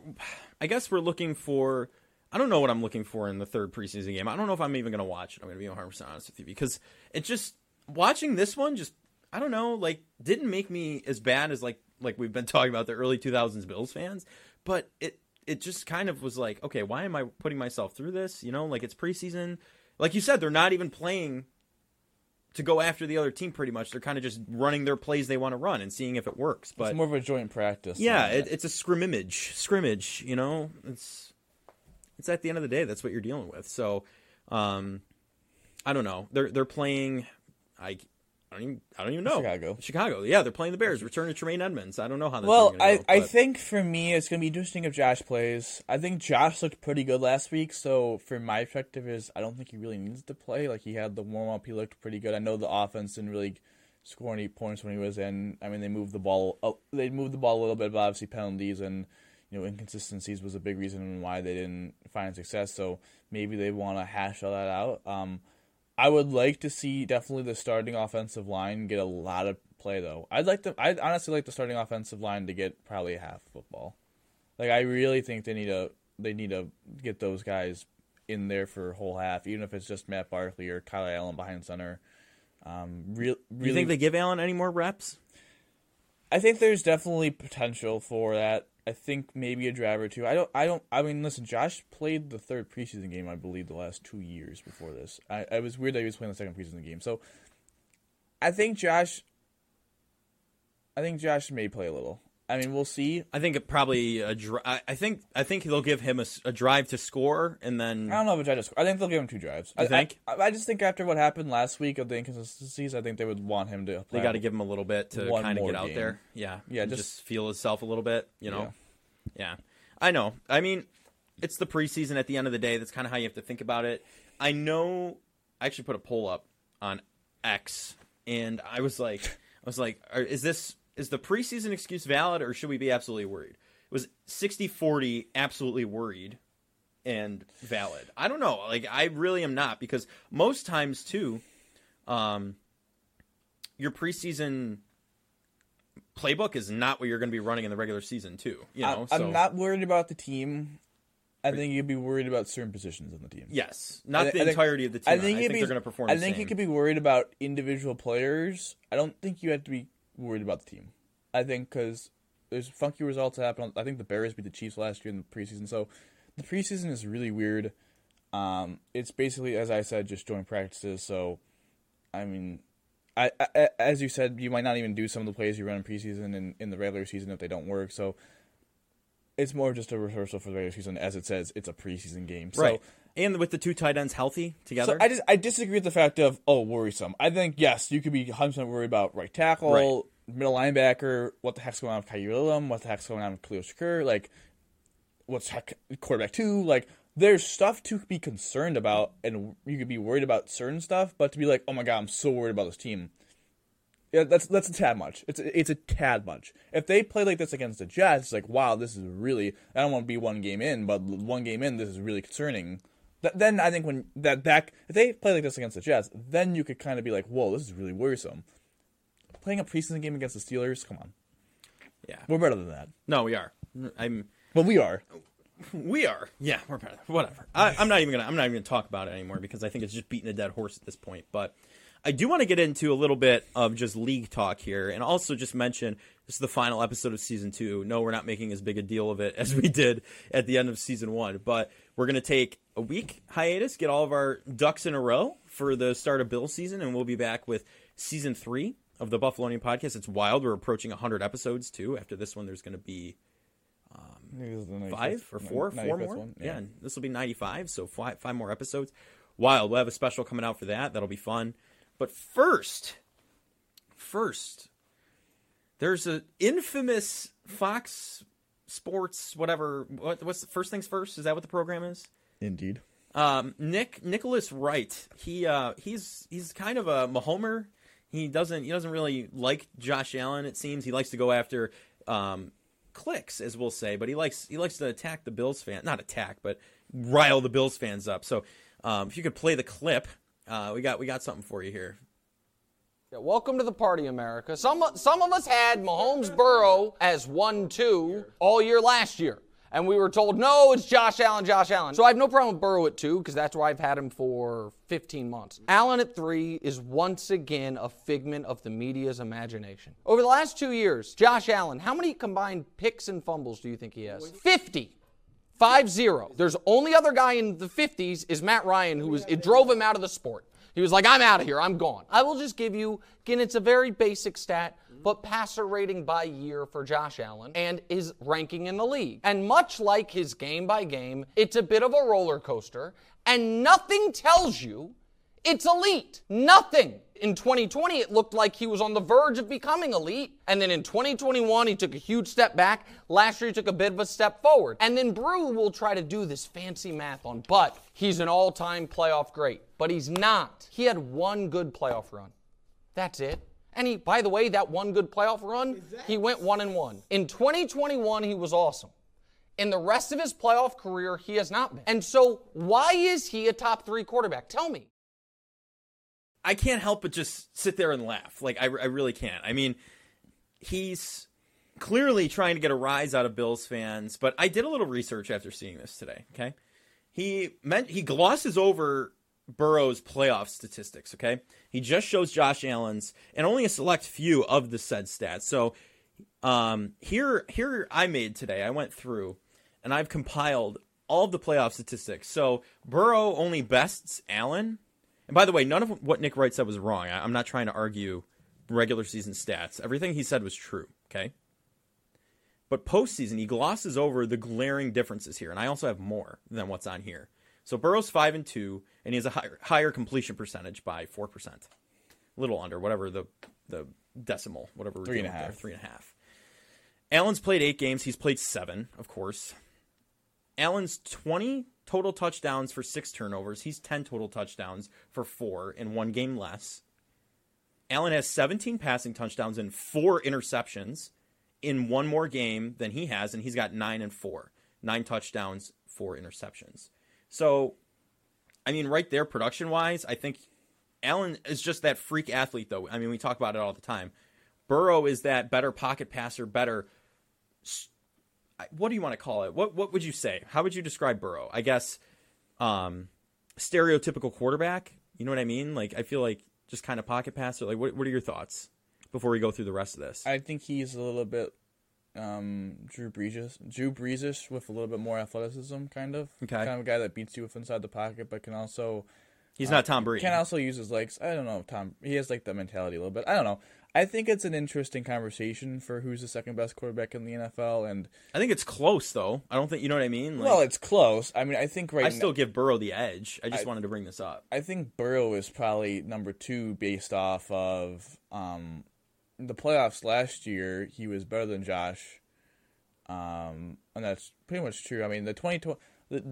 I guess we're looking for. I don't know what I'm looking for in the third preseason game. I don't know if I'm even going to watch it. I'm going to be 100 percent honest with you because it just watching this one just I don't know, like didn't make me as bad as like like we've been talking about the early 2000s Bills fans, but it it just kind of was like, okay, why am I putting myself through this? You know, like it's preseason. Like you said, they're not even playing to go after the other team pretty much. They're kind of just running their plays they want to run and seeing if it works. But it's more of a joint practice. yeah, it, it's a scrimmage. Scrimmage, you know. It's it's at the end of the day that's what you're dealing with. So, um, I don't know. They're they're playing. I. I don't, even, I don't even know. Chicago. Chicago. Yeah, they're playing the Bears. Return to Tremaine Edmunds. I don't know how that's Well, I, go, I think for me it's gonna be interesting if Josh plays. I think Josh looked pretty good last week, so from my perspective is I don't think he really needs to play. Like he had the warm up, he looked pretty good. I know the offense didn't really score any points when he was in. I mean, they moved the ball. Oh, they moved the ball a little bit, but obviously penalties and you know inconsistencies was a big reason why they didn't find success. So maybe they want to hash all that out. Um, I would like to see definitely the starting offensive line get a lot of play though. I'd like to. I'd honestly like the starting offensive line to get probably half football. Like I really think they need to. They need to get those guys in there for a whole half, even if it's just Matt Barkley or Kyle Allen behind center. Um, real, Do really, you think they give Allen any more reps? I think there's definitely potential for that. I think maybe a drive or two. I don't. I don't. I mean, listen. Josh played the third preseason game, I believe, the last two years before this. I. I was weird that he was playing the second preseason game. So, I think Josh. I think Josh may play a little. I mean, we'll see. I think it probably a dri- I I think I think they'll give him a drive to score and then I don't know if a drive. I think they'll give him two drives. You I think? I, I just think after what happened last week of the inconsistencies, I think they would want him to. they got to give him a little bit to kind of get out game. there. Yeah, Yeah, and just- feel himself a little bit. You know, yeah. I know. I mean, it's the preseason. At the end of the day, that's kind of how you have to think about it. I know. I actually put a poll up on X, and I was like, I was like, is this is the preseason excuse valid, or should we be absolutely worried? It was 60-40 absolutely worried and valid. I don't know. Like I really am not because most times too, um, your preseason playbook is not what you're going to be running in the regular season too. You know, I, so I'm not worried about the team. I think you'd be worried about certain positions on the team. yes, not I- the I think- entirety of the team. I think, you'd be, they're going to perform. I the think same. you could be worried about individual players. I don't think you have to be worried about the team. I think because there's funky results that happen. I think the Bears beat the Chiefs last year in the preseason, so the preseason is really weird. Um, it's basically, as I said, just joint practices. So, I mean, I, I as you said, you might not even do some of the plays you run in preseason and in the regular season if they don't work. So, it's more just a rehearsal for the regular season, as it says. It's a preseason game, so. And with the two tight ends healthy together. So I just I disagree with the fact of oh worrisome. I think yes, you could be 100 percent worried about right tackle, Right. middle linebacker, what the heck's going on with Kyrie Lillum, what the heck's going on with Khalil Shakir, like what's heck quarterback two, like there's stuff to be concerned about, and you could be worried about certain stuff, but to be like oh my god, I'm so worried about this team. Yeah, that's that's a tad much. It's it's a tad much. If they play like this against the Jets, it's like wow, this is really. I don't want to be one game in, but one game in, this is really concerning. Th- then I think when that back, if they play like this against the Jets, then you could kind of be like, whoa, this is really worrisome. Playing a preseason game against the Steelers, come on, yeah. we're better than that. No, we are. I'm. Well, we are. We are. Yeah, we're better. Whatever. I, I'm not even gonna. I'm not even gonna talk about it anymore because I think it's just beating a dead horse at this point. But I do want to get into a little bit of just league talk here, and also just mention this is the final episode of season two. No, we're not making as big a deal of it as we did at the end of season one, but we're gonna take a week hiatus, get all of our ducks in a row for the start of Bill season, and we'll be back with season three of the Buffalonian podcast. It's wild. We're approaching 100 episodes too. After this one, there's gonna be five or four, four more. One. Yeah, and this will be ninety five, so five, five more episodes. Wild. We'll have a special coming out for that. That'll be fun. But first, first, there's an infamous Fox Sports, whatever. What, what's the first things first? Is that what the program is? Indeed. Um, Nick Nicholas Wright. He uh, he's he's kind of a Mahomer. He doesn't he doesn't really like Josh Allen. It seems he likes to go after um, clicks, as we'll say, but he likes he likes to attack the Bills fan, not attack, but rile the Bills fans up. So um, if you could play the clip, uh, we got we got something for you here. Yeah, welcome to the party, America. Some some of us had Mahomes Burrow as one two all year last year. And we were told, no, it's Josh Allen, Josh Allen. So I have no problem with Burrow at two because that's where I've had him for 15 months. Allen at three is once again a figment of the media's imagination. Over the last two years, Josh Allen, how many combined picks and fumbles do you think he has? 50. 5 0. There's only other guy in the 50s is Matt Ryan, who was, it drove him out of the sport. He was like, I'm out of here, I'm gone. I will just give you, again, it's a very basic stat, but passer rating by year for Josh Allen and his ranking in the league. And much like his game by game, it's a bit of a roller coaster, and nothing tells you it's elite. Nothing. In 2020, it looked like he was on the verge of becoming elite. And then in 2021, he took a huge step back. Last year, he took a bit of a step forward. And then Brew will try to do this fancy math on, but he's an all time playoff great. But he's not. He had one good playoff run. That's it. And he, by the way, that one good playoff run, he went one and one. In 2021, he was awesome. In the rest of his playoff career, he has not been. And so, why is he a top three quarterback? Tell me. I can't help but just sit there and laugh. Like I, I really can't. I mean, he's clearly trying to get a rise out of Bills fans, but I did a little research after seeing this today. Okay, he meant he glosses over Burrow's playoff statistics. Okay, he just shows Josh Allen's and only a select few of the said stats. So um, here, here I made today. I went through and I've compiled all of the playoff statistics. So Burrow only bests Allen and by the way, none of what Nick Wright said was wrong. I, am not trying to argue regular season stats. Everything he said was true, okay? But postseason, he glosses over the glaring differences here, and I also have more than what's on here. So Burrow's five and two, and he has a higher, higher completion percentage by four percent, a little under whatever the the decimal, whatever three and a half, there, three and a half. Allen's played eight games. He's played seven, of course. Allen's twenty total touchdowns for six turnovers. He's 10 total touchdowns for four in one game less. Allen has 17 passing touchdowns and four interceptions in one more game than he has, and he's got nine and four. Nine touchdowns, four interceptions. So, I mean, right there, production wise, I think Allen is just that freak athlete, though. I mean, we talk about it all the time. Burrow is that better pocket passer, better what do you want to call it? What what would you say? How would you describe Burrow? I guess um, stereotypical quarterback. You know what I mean? Like I feel like just kind of pocket passer. Like what what are your thoughts before we go through the rest of this? I think he's a little bit um, Drew Brees, Drew Breesish with a little bit more athleticism, kind of. Okay. Kind of a guy that beats you with inside the pocket, but can also. He's uh, not Tom Brady. Can also use his legs. I don't know. Tom. He has like the mentality a little bit. I don't know. I think it's an interesting conversation for who's the second best quarterback in the NFL, and I think it's close though. I don't think you know what I mean. Like, well, it's close. I mean, I think right. I still give Burrow the edge. I just I, wanted to bring this up. I think Burrow is probably number two based off of um, the playoffs last year. He was better than Josh, um, and that's pretty much true. I mean, the twenty twenty,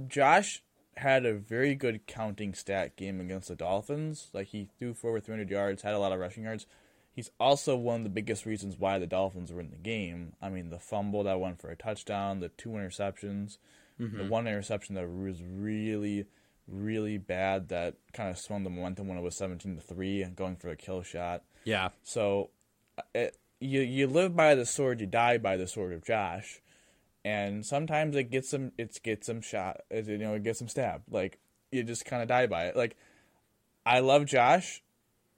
Josh had a very good counting stat game against the Dolphins. Like he threw for over 300 yards, had a lot of rushing yards. He's also one of the biggest reasons why the Dolphins were in the game. I mean, the fumble that went for a touchdown, the two interceptions, mm-hmm. the one interception that was really, really bad that kind of swung the momentum when it was seventeen to three and going for a kill shot. Yeah. So, uh, it, you you live by the sword, you die by the sword of Josh, and sometimes it gets him, it gets him shot, you know, it gets him stabbed. Like you just kind of die by it. Like I love Josh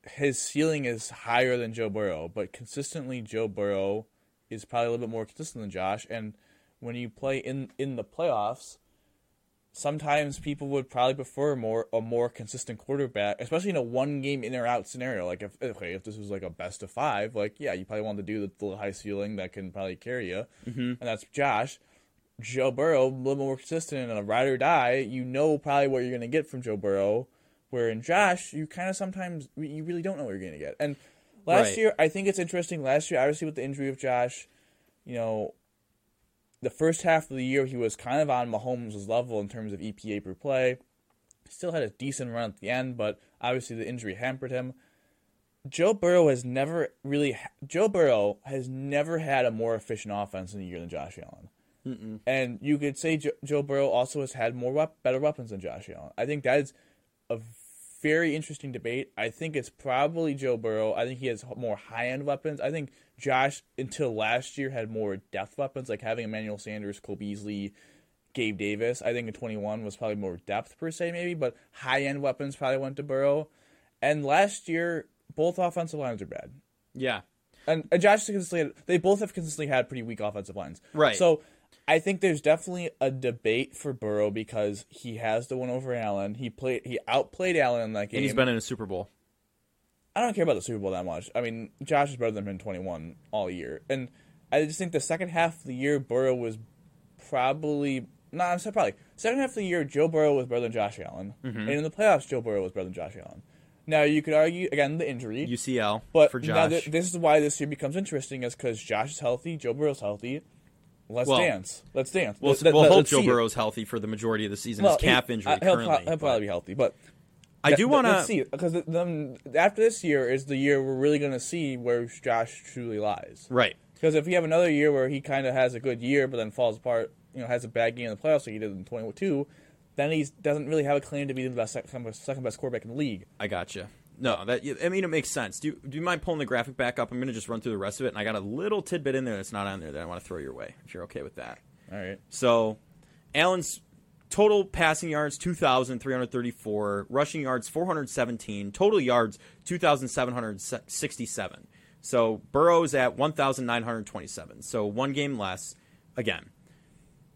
his ceiling is higher than Joe Burrow, but consistently Joe Burrow is probably a little bit more consistent than Josh. And when you play in in the playoffs, sometimes people would probably prefer more a more consistent quarterback, especially in a one game in or out scenario. Like if okay, if this was like a best of five, like yeah, you probably want to do the, the high ceiling that can probably carry you, mm-hmm. and that's Josh. Joe Burrow, a little more consistent and a ride or die. You know probably what you're going to get from Joe Burrow where in Josh, you kind of sometimes you really don't know what you're going to get. And last right. year, I think it's interesting. Last year, obviously with the injury of Josh, you know, the first half of the year he was kind of on Mahomes' level in terms of EPA per play. Still had a decent run at the end, but obviously the injury hampered him. Joe Burrow has never really Joe Burrow has never had a more efficient offense in a year than Josh Allen. Mm-mm. And you could say Joe, Joe Burrow also has had more better weapons than Josh Allen. I think that is a very interesting debate. I think it's probably Joe Burrow. I think he has more high end weapons. I think Josh, until last year, had more depth weapons, like having Emmanuel Sanders, Cole Beasley, Gabe Davis. I think in 21 was probably more depth per se, maybe, but high end weapons probably went to Burrow. And last year, both offensive lines are bad. Yeah. And, and Josh consistently, they both have consistently had pretty weak offensive lines. Right. So I think there's definitely a debate for Burrow because he has the one over Allen. He played, he outplayed Allen in that game. And he's been in a Super Bowl. I don't care about the Super Bowl that much. I mean, Josh is better than him in 21 all year, and I just think the second half of the year, Burrow was probably not. I'm sorry, probably second half of the year, Joe Burrow was better than Josh Allen, Mm-hmm. and in the playoffs, Joe Burrow was better than Josh Allen. Now you could argue again the injury, UCL but for Josh. th- this is why this year becomes interesting, is because Josh is healthy, Joe Burrow's healthy. Let's Well, dance. Let's dance. we'll Let- we'll let- hope Joe see it. Burrow's healthy for the majority of the season. Well, His calf injury uh, he'll, currently. he'll probably be healthy, but I do want to. see because after this year is the year we're really going to see where Josh truly lies. Right. Because if we have another year where he kind of has a good year but then falls apart, you know, has a bad game in the playoffs like he did in 22, then he doesn't really have a claim to be the best second, second best quarterback in the league. I gotcha. No, that I mean it makes sense. Do you, do you mind pulling the graphic back up? I'm going to just run through the rest of it, and I got a little tidbit in there that's not on there that I want to throw your way. If you're okay with that. All right. So, Allen's total passing yards 2,334, rushing yards 417, total yards 2,767. So Burrow's at 1,927. So one game less. Again,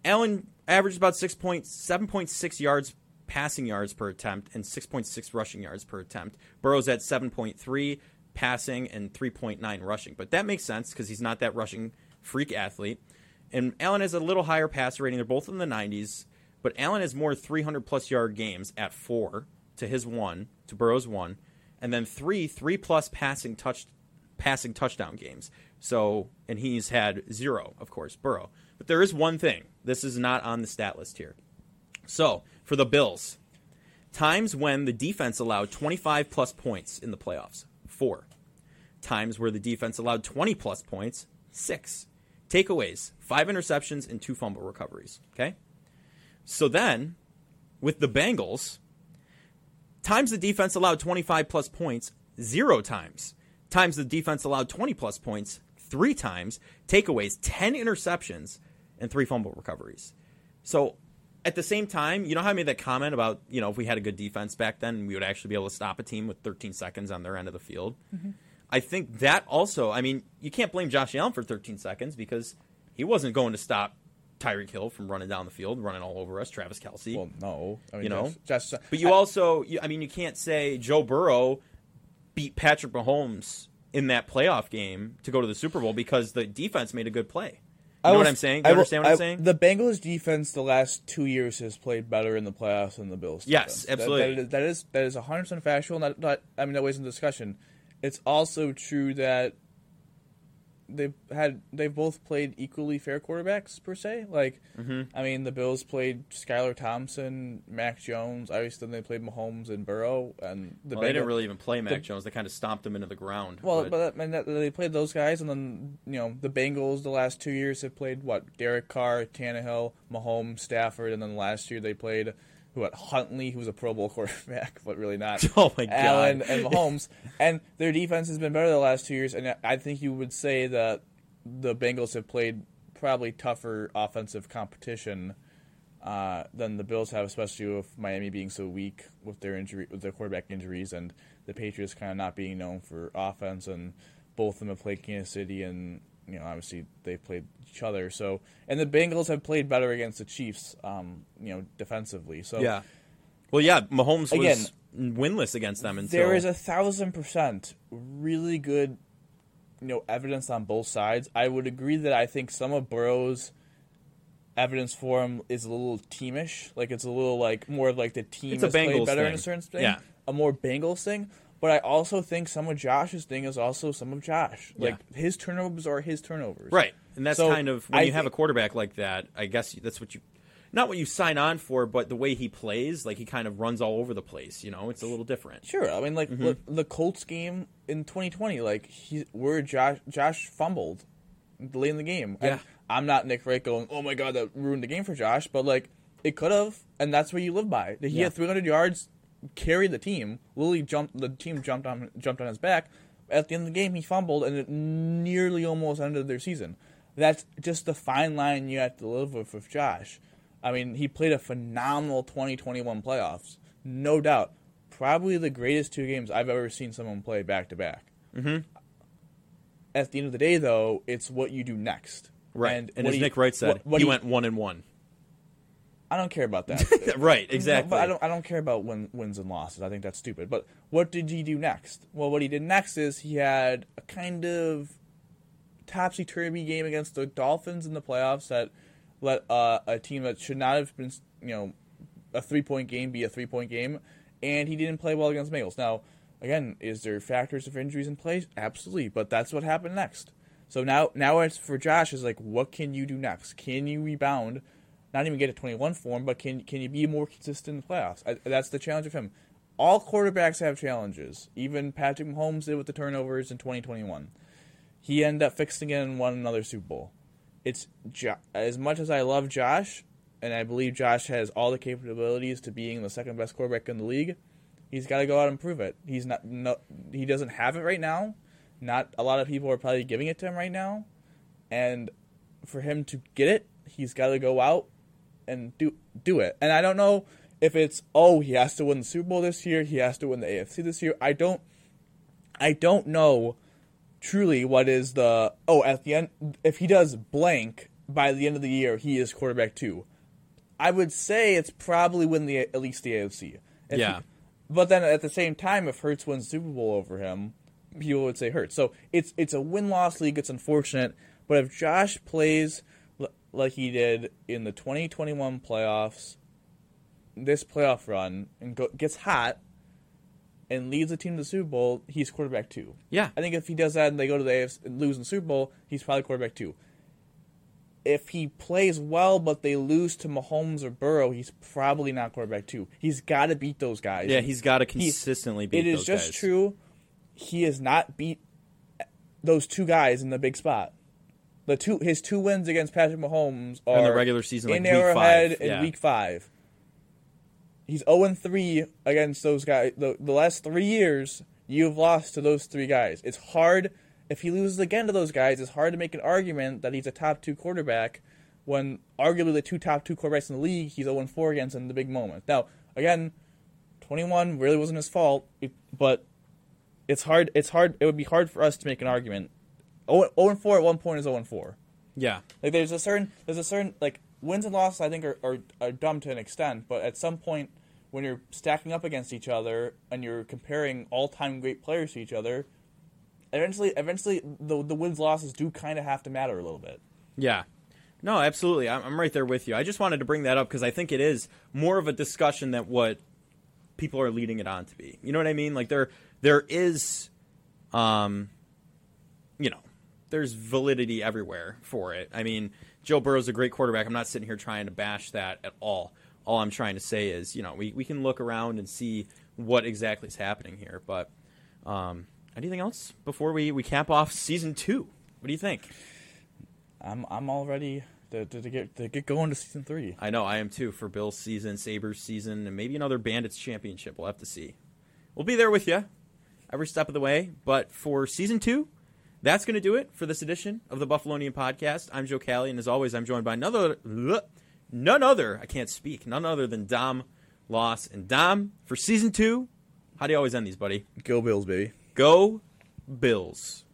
Allen averaged about 6.7.6 yards passing yards per attempt and 6.6 rushing yards per attempt. Burrow's at 7.3 passing and 3.9 rushing. But that makes sense because he's not that rushing freak athlete. And Allen has a little higher passer rating. They're both in the 90s, but Allen has more 300 plus yard games at four to his one, to Burrow's one, and then three three plus passing touch passing touchdown games. So, and he's had zero, of course, Burrow. But there is one thing. This is not on the stat list here. So, for the Bills, times when the defense allowed 25 plus points in the playoffs, four. Times where the defense allowed 20 plus points, six. Takeaways, five interceptions and two fumble recoveries. Okay? So then, with the Bengals, times the defense allowed 25 plus points, zero times. Times the defense allowed 20 plus points, three times. Takeaways, 10 interceptions and three fumble recoveries. So at the same time, you know how I made that comment about, you know, if we had a good defense back then, we would actually be able to stop a team with 13 seconds on their end of the field. Mm-hmm. I think that also, I mean, you can't blame Josh Allen for 13 seconds because he wasn't going to stop Tyreek Hill from running down the field, running all over us, Travis Kelce. Well, no. I mean, You know? Josh, Josh, But you I- also, you, I mean, you can't say Joe Burrow beat Patrick Mahomes in that playoff game to go to the Super Bowl because the defense made a good play. You know I what I'm saying? I You will- understand what I- I'm saying? The Bengals defense the last two years has played better in the playoffs than the Bills. Yes, defense. Absolutely. that is that is that is 100 percent factual. Not, not I mean that wasn't discussion. It's also true that they've had they've both played equally fair quarterbacks per se. Like Mm-hmm. I mean the Bills played Skylar Thompson, Mac Jones. Obviously then they played Mahomes and Burrow, and the well, they didn't really even play Mac the- Jones. They kind of stomped him into the ground. well, but, but, I mean, that, they played those guys, and then you know the Bengals the last two years have played what Derek Carr, Tannehill, Mahomes, Stafford, and then last year they played who what Huntley, who was a Pro Bowl quarterback, but really not. Oh, my God. Allen and Mahomes, and their defense has been better the last two years, and I think you would say that the Bengals have played probably tougher offensive competition. Uh, than the Bills have, especially with Miami being so weak with their injury, with their quarterback injuries, and the Patriots kind of not being known for offense, and both of them have played Kansas City, and you know obviously they've played each other. So, and the Bengals have played better against the Chiefs, um, you know, defensively. So yeah. Well, yeah, Mahomes Again, was winless against them until there is a thousand percent really good, you know, evidence on both sides. I would agree that I think some of Burrow's evidence for him is a little teamish. Like it's a little like more of like the team It's a Bengals better in thing. a certain thing. Yeah. A more Bengals thing. But I also think some of Josh's thing is also some of Josh. Like his turnovers are his turnovers. Right. And that's So, kind of when I you have a quarterback like that, I guess that's what you not what you sign on for, but the way he plays, like he kind of runs all over the place, you know, it's a little different. Sure. I mean, like Mm-hmm. look, the Colts game in 2020, like he, where Josh Josh fumbled late in the game. And Yeah. I'm not Nick Wright going, oh my god, that ruined the game for Josh, but like it could have, and that's what you live by. He Yeah. had 300 yards, carried the team. Lily jumped, the team jumped on jumped on his back. At the end of the game, he fumbled, and it nearly almost ended their season. That's just the fine line you have to live with with Josh. I mean, he played a phenomenal 2021 playoffs, no doubt. Probably the greatest two games I've ever seen someone play back to back. Mm-hmm. At the end of the day, though, it's what you do next. Right. And, And, as Nick Wright said, what- what he went one and one. I don't care about that. right, exactly. But I don't. I don't care about win, wins and losses. I think that's stupid. But what did he do next? Well, what he did next is he had a kind of topsy turvy game against the Dolphins in the playoffs that let uh, a team that should not have been, you know, a three point game be a three point game, and he didn't play well against Bengals. Now, again, is there factors of injuries in place? Absolutely, but that's what happened next. So now, now it's for Josh is like, what can you do next? Can you rebound? Not even get a 21 form, but can can you be more consistent in the playoffs? I, that's the challenge of him. All quarterbacks have challenges. Even Patrick Mahomes did with the turnovers in 2021. He ended up fixing it and won another Super Bowl. It's as much as I love Josh, and I believe Josh has all the capabilities to being the second best quarterback in the league. He's got to go out and prove it. He's not. No, he doesn't have it right now. Not a lot of people are probably giving it to him right now, and for him to get it, he's got to go out and do do it. And I don't know if it's oh he has to win the Super Bowl this year, he has to win the AFC this year. I don't I don't know truly what is the oh at the end if he does blank by the end of the year he is quarterback 2. I would say it's probably win the at least the AFC. If Yeah. he- but then at the same time if Hurts wins Super Bowl over him, people would say Hurts. So it's it's a win-loss league, it's unfortunate, but if Josh plays like he did in the 2021 playoffs, this playoff run, and go, gets hot and leads the team to the Super Bowl, he's quarterback two. Yeah. I think if he does that and they go to the AFC and lose in the Super Bowl, he's probably quarterback two. If he plays well but they lose to Mahomes or Burrow, he's probably not quarterback two. He's got to beat those guys. Yeah, he's got to consistently beat It is just guys. true. He has not beat those two guys in the big spot. The two his two wins against Patrick Mahomes are In the regular season, like in week Arrowhead five, in yeah. week five. He's zero and three against those guys. The, the last three years, you've lost to those three guys. It's hard if he loses again to those guys. It's hard to make an argument that he's a top two quarterback when arguably the two top two quarterbacks in the league he's zero and four against in the big moment. Now again, twenty one really wasn't his fault, but it's hard. It's hard. It would be hard for us to make an argument. 0 and 4 at one point is 0 and 4. Yeah. Like there's a certain there's a certain like wins and losses I think are, are, are dumb to an extent, but at some point when you're stacking up against each other and you're comparing all time great players to each other, eventually eventually the the wins losses do kind of have to matter a little bit. Yeah. No, absolutely. I'm, I'm right there with you. I just wanted to bring that up because I think it is more of a discussion than what people are leading it on to be. You know what I mean? Like there, there is, um, you know, there's validity everywhere for it. I mean, Joe Burrow's a great quarterback. I'm not sitting here trying to bash that at all. All I'm trying to say is, you know, we, we can look around and see what exactly is happening here. But um, anything else before we, we cap off season two? What do you think? I'm I'm all ready to, to, to get to get going to season three. I know I am too for Bill's season, Sabres season, and maybe another Bandits championship. We'll have to see. We'll be there with you every step of the way. But for season two, that's going to do it for this edition of the Buffalonian podcast. I'm Joe Callie, and as always, I'm joined by none other, none other, I can't speak, none other than Dom Loss. And Dom, for season two, how do you always end these, buddy? Go Bills, baby. Go Bills.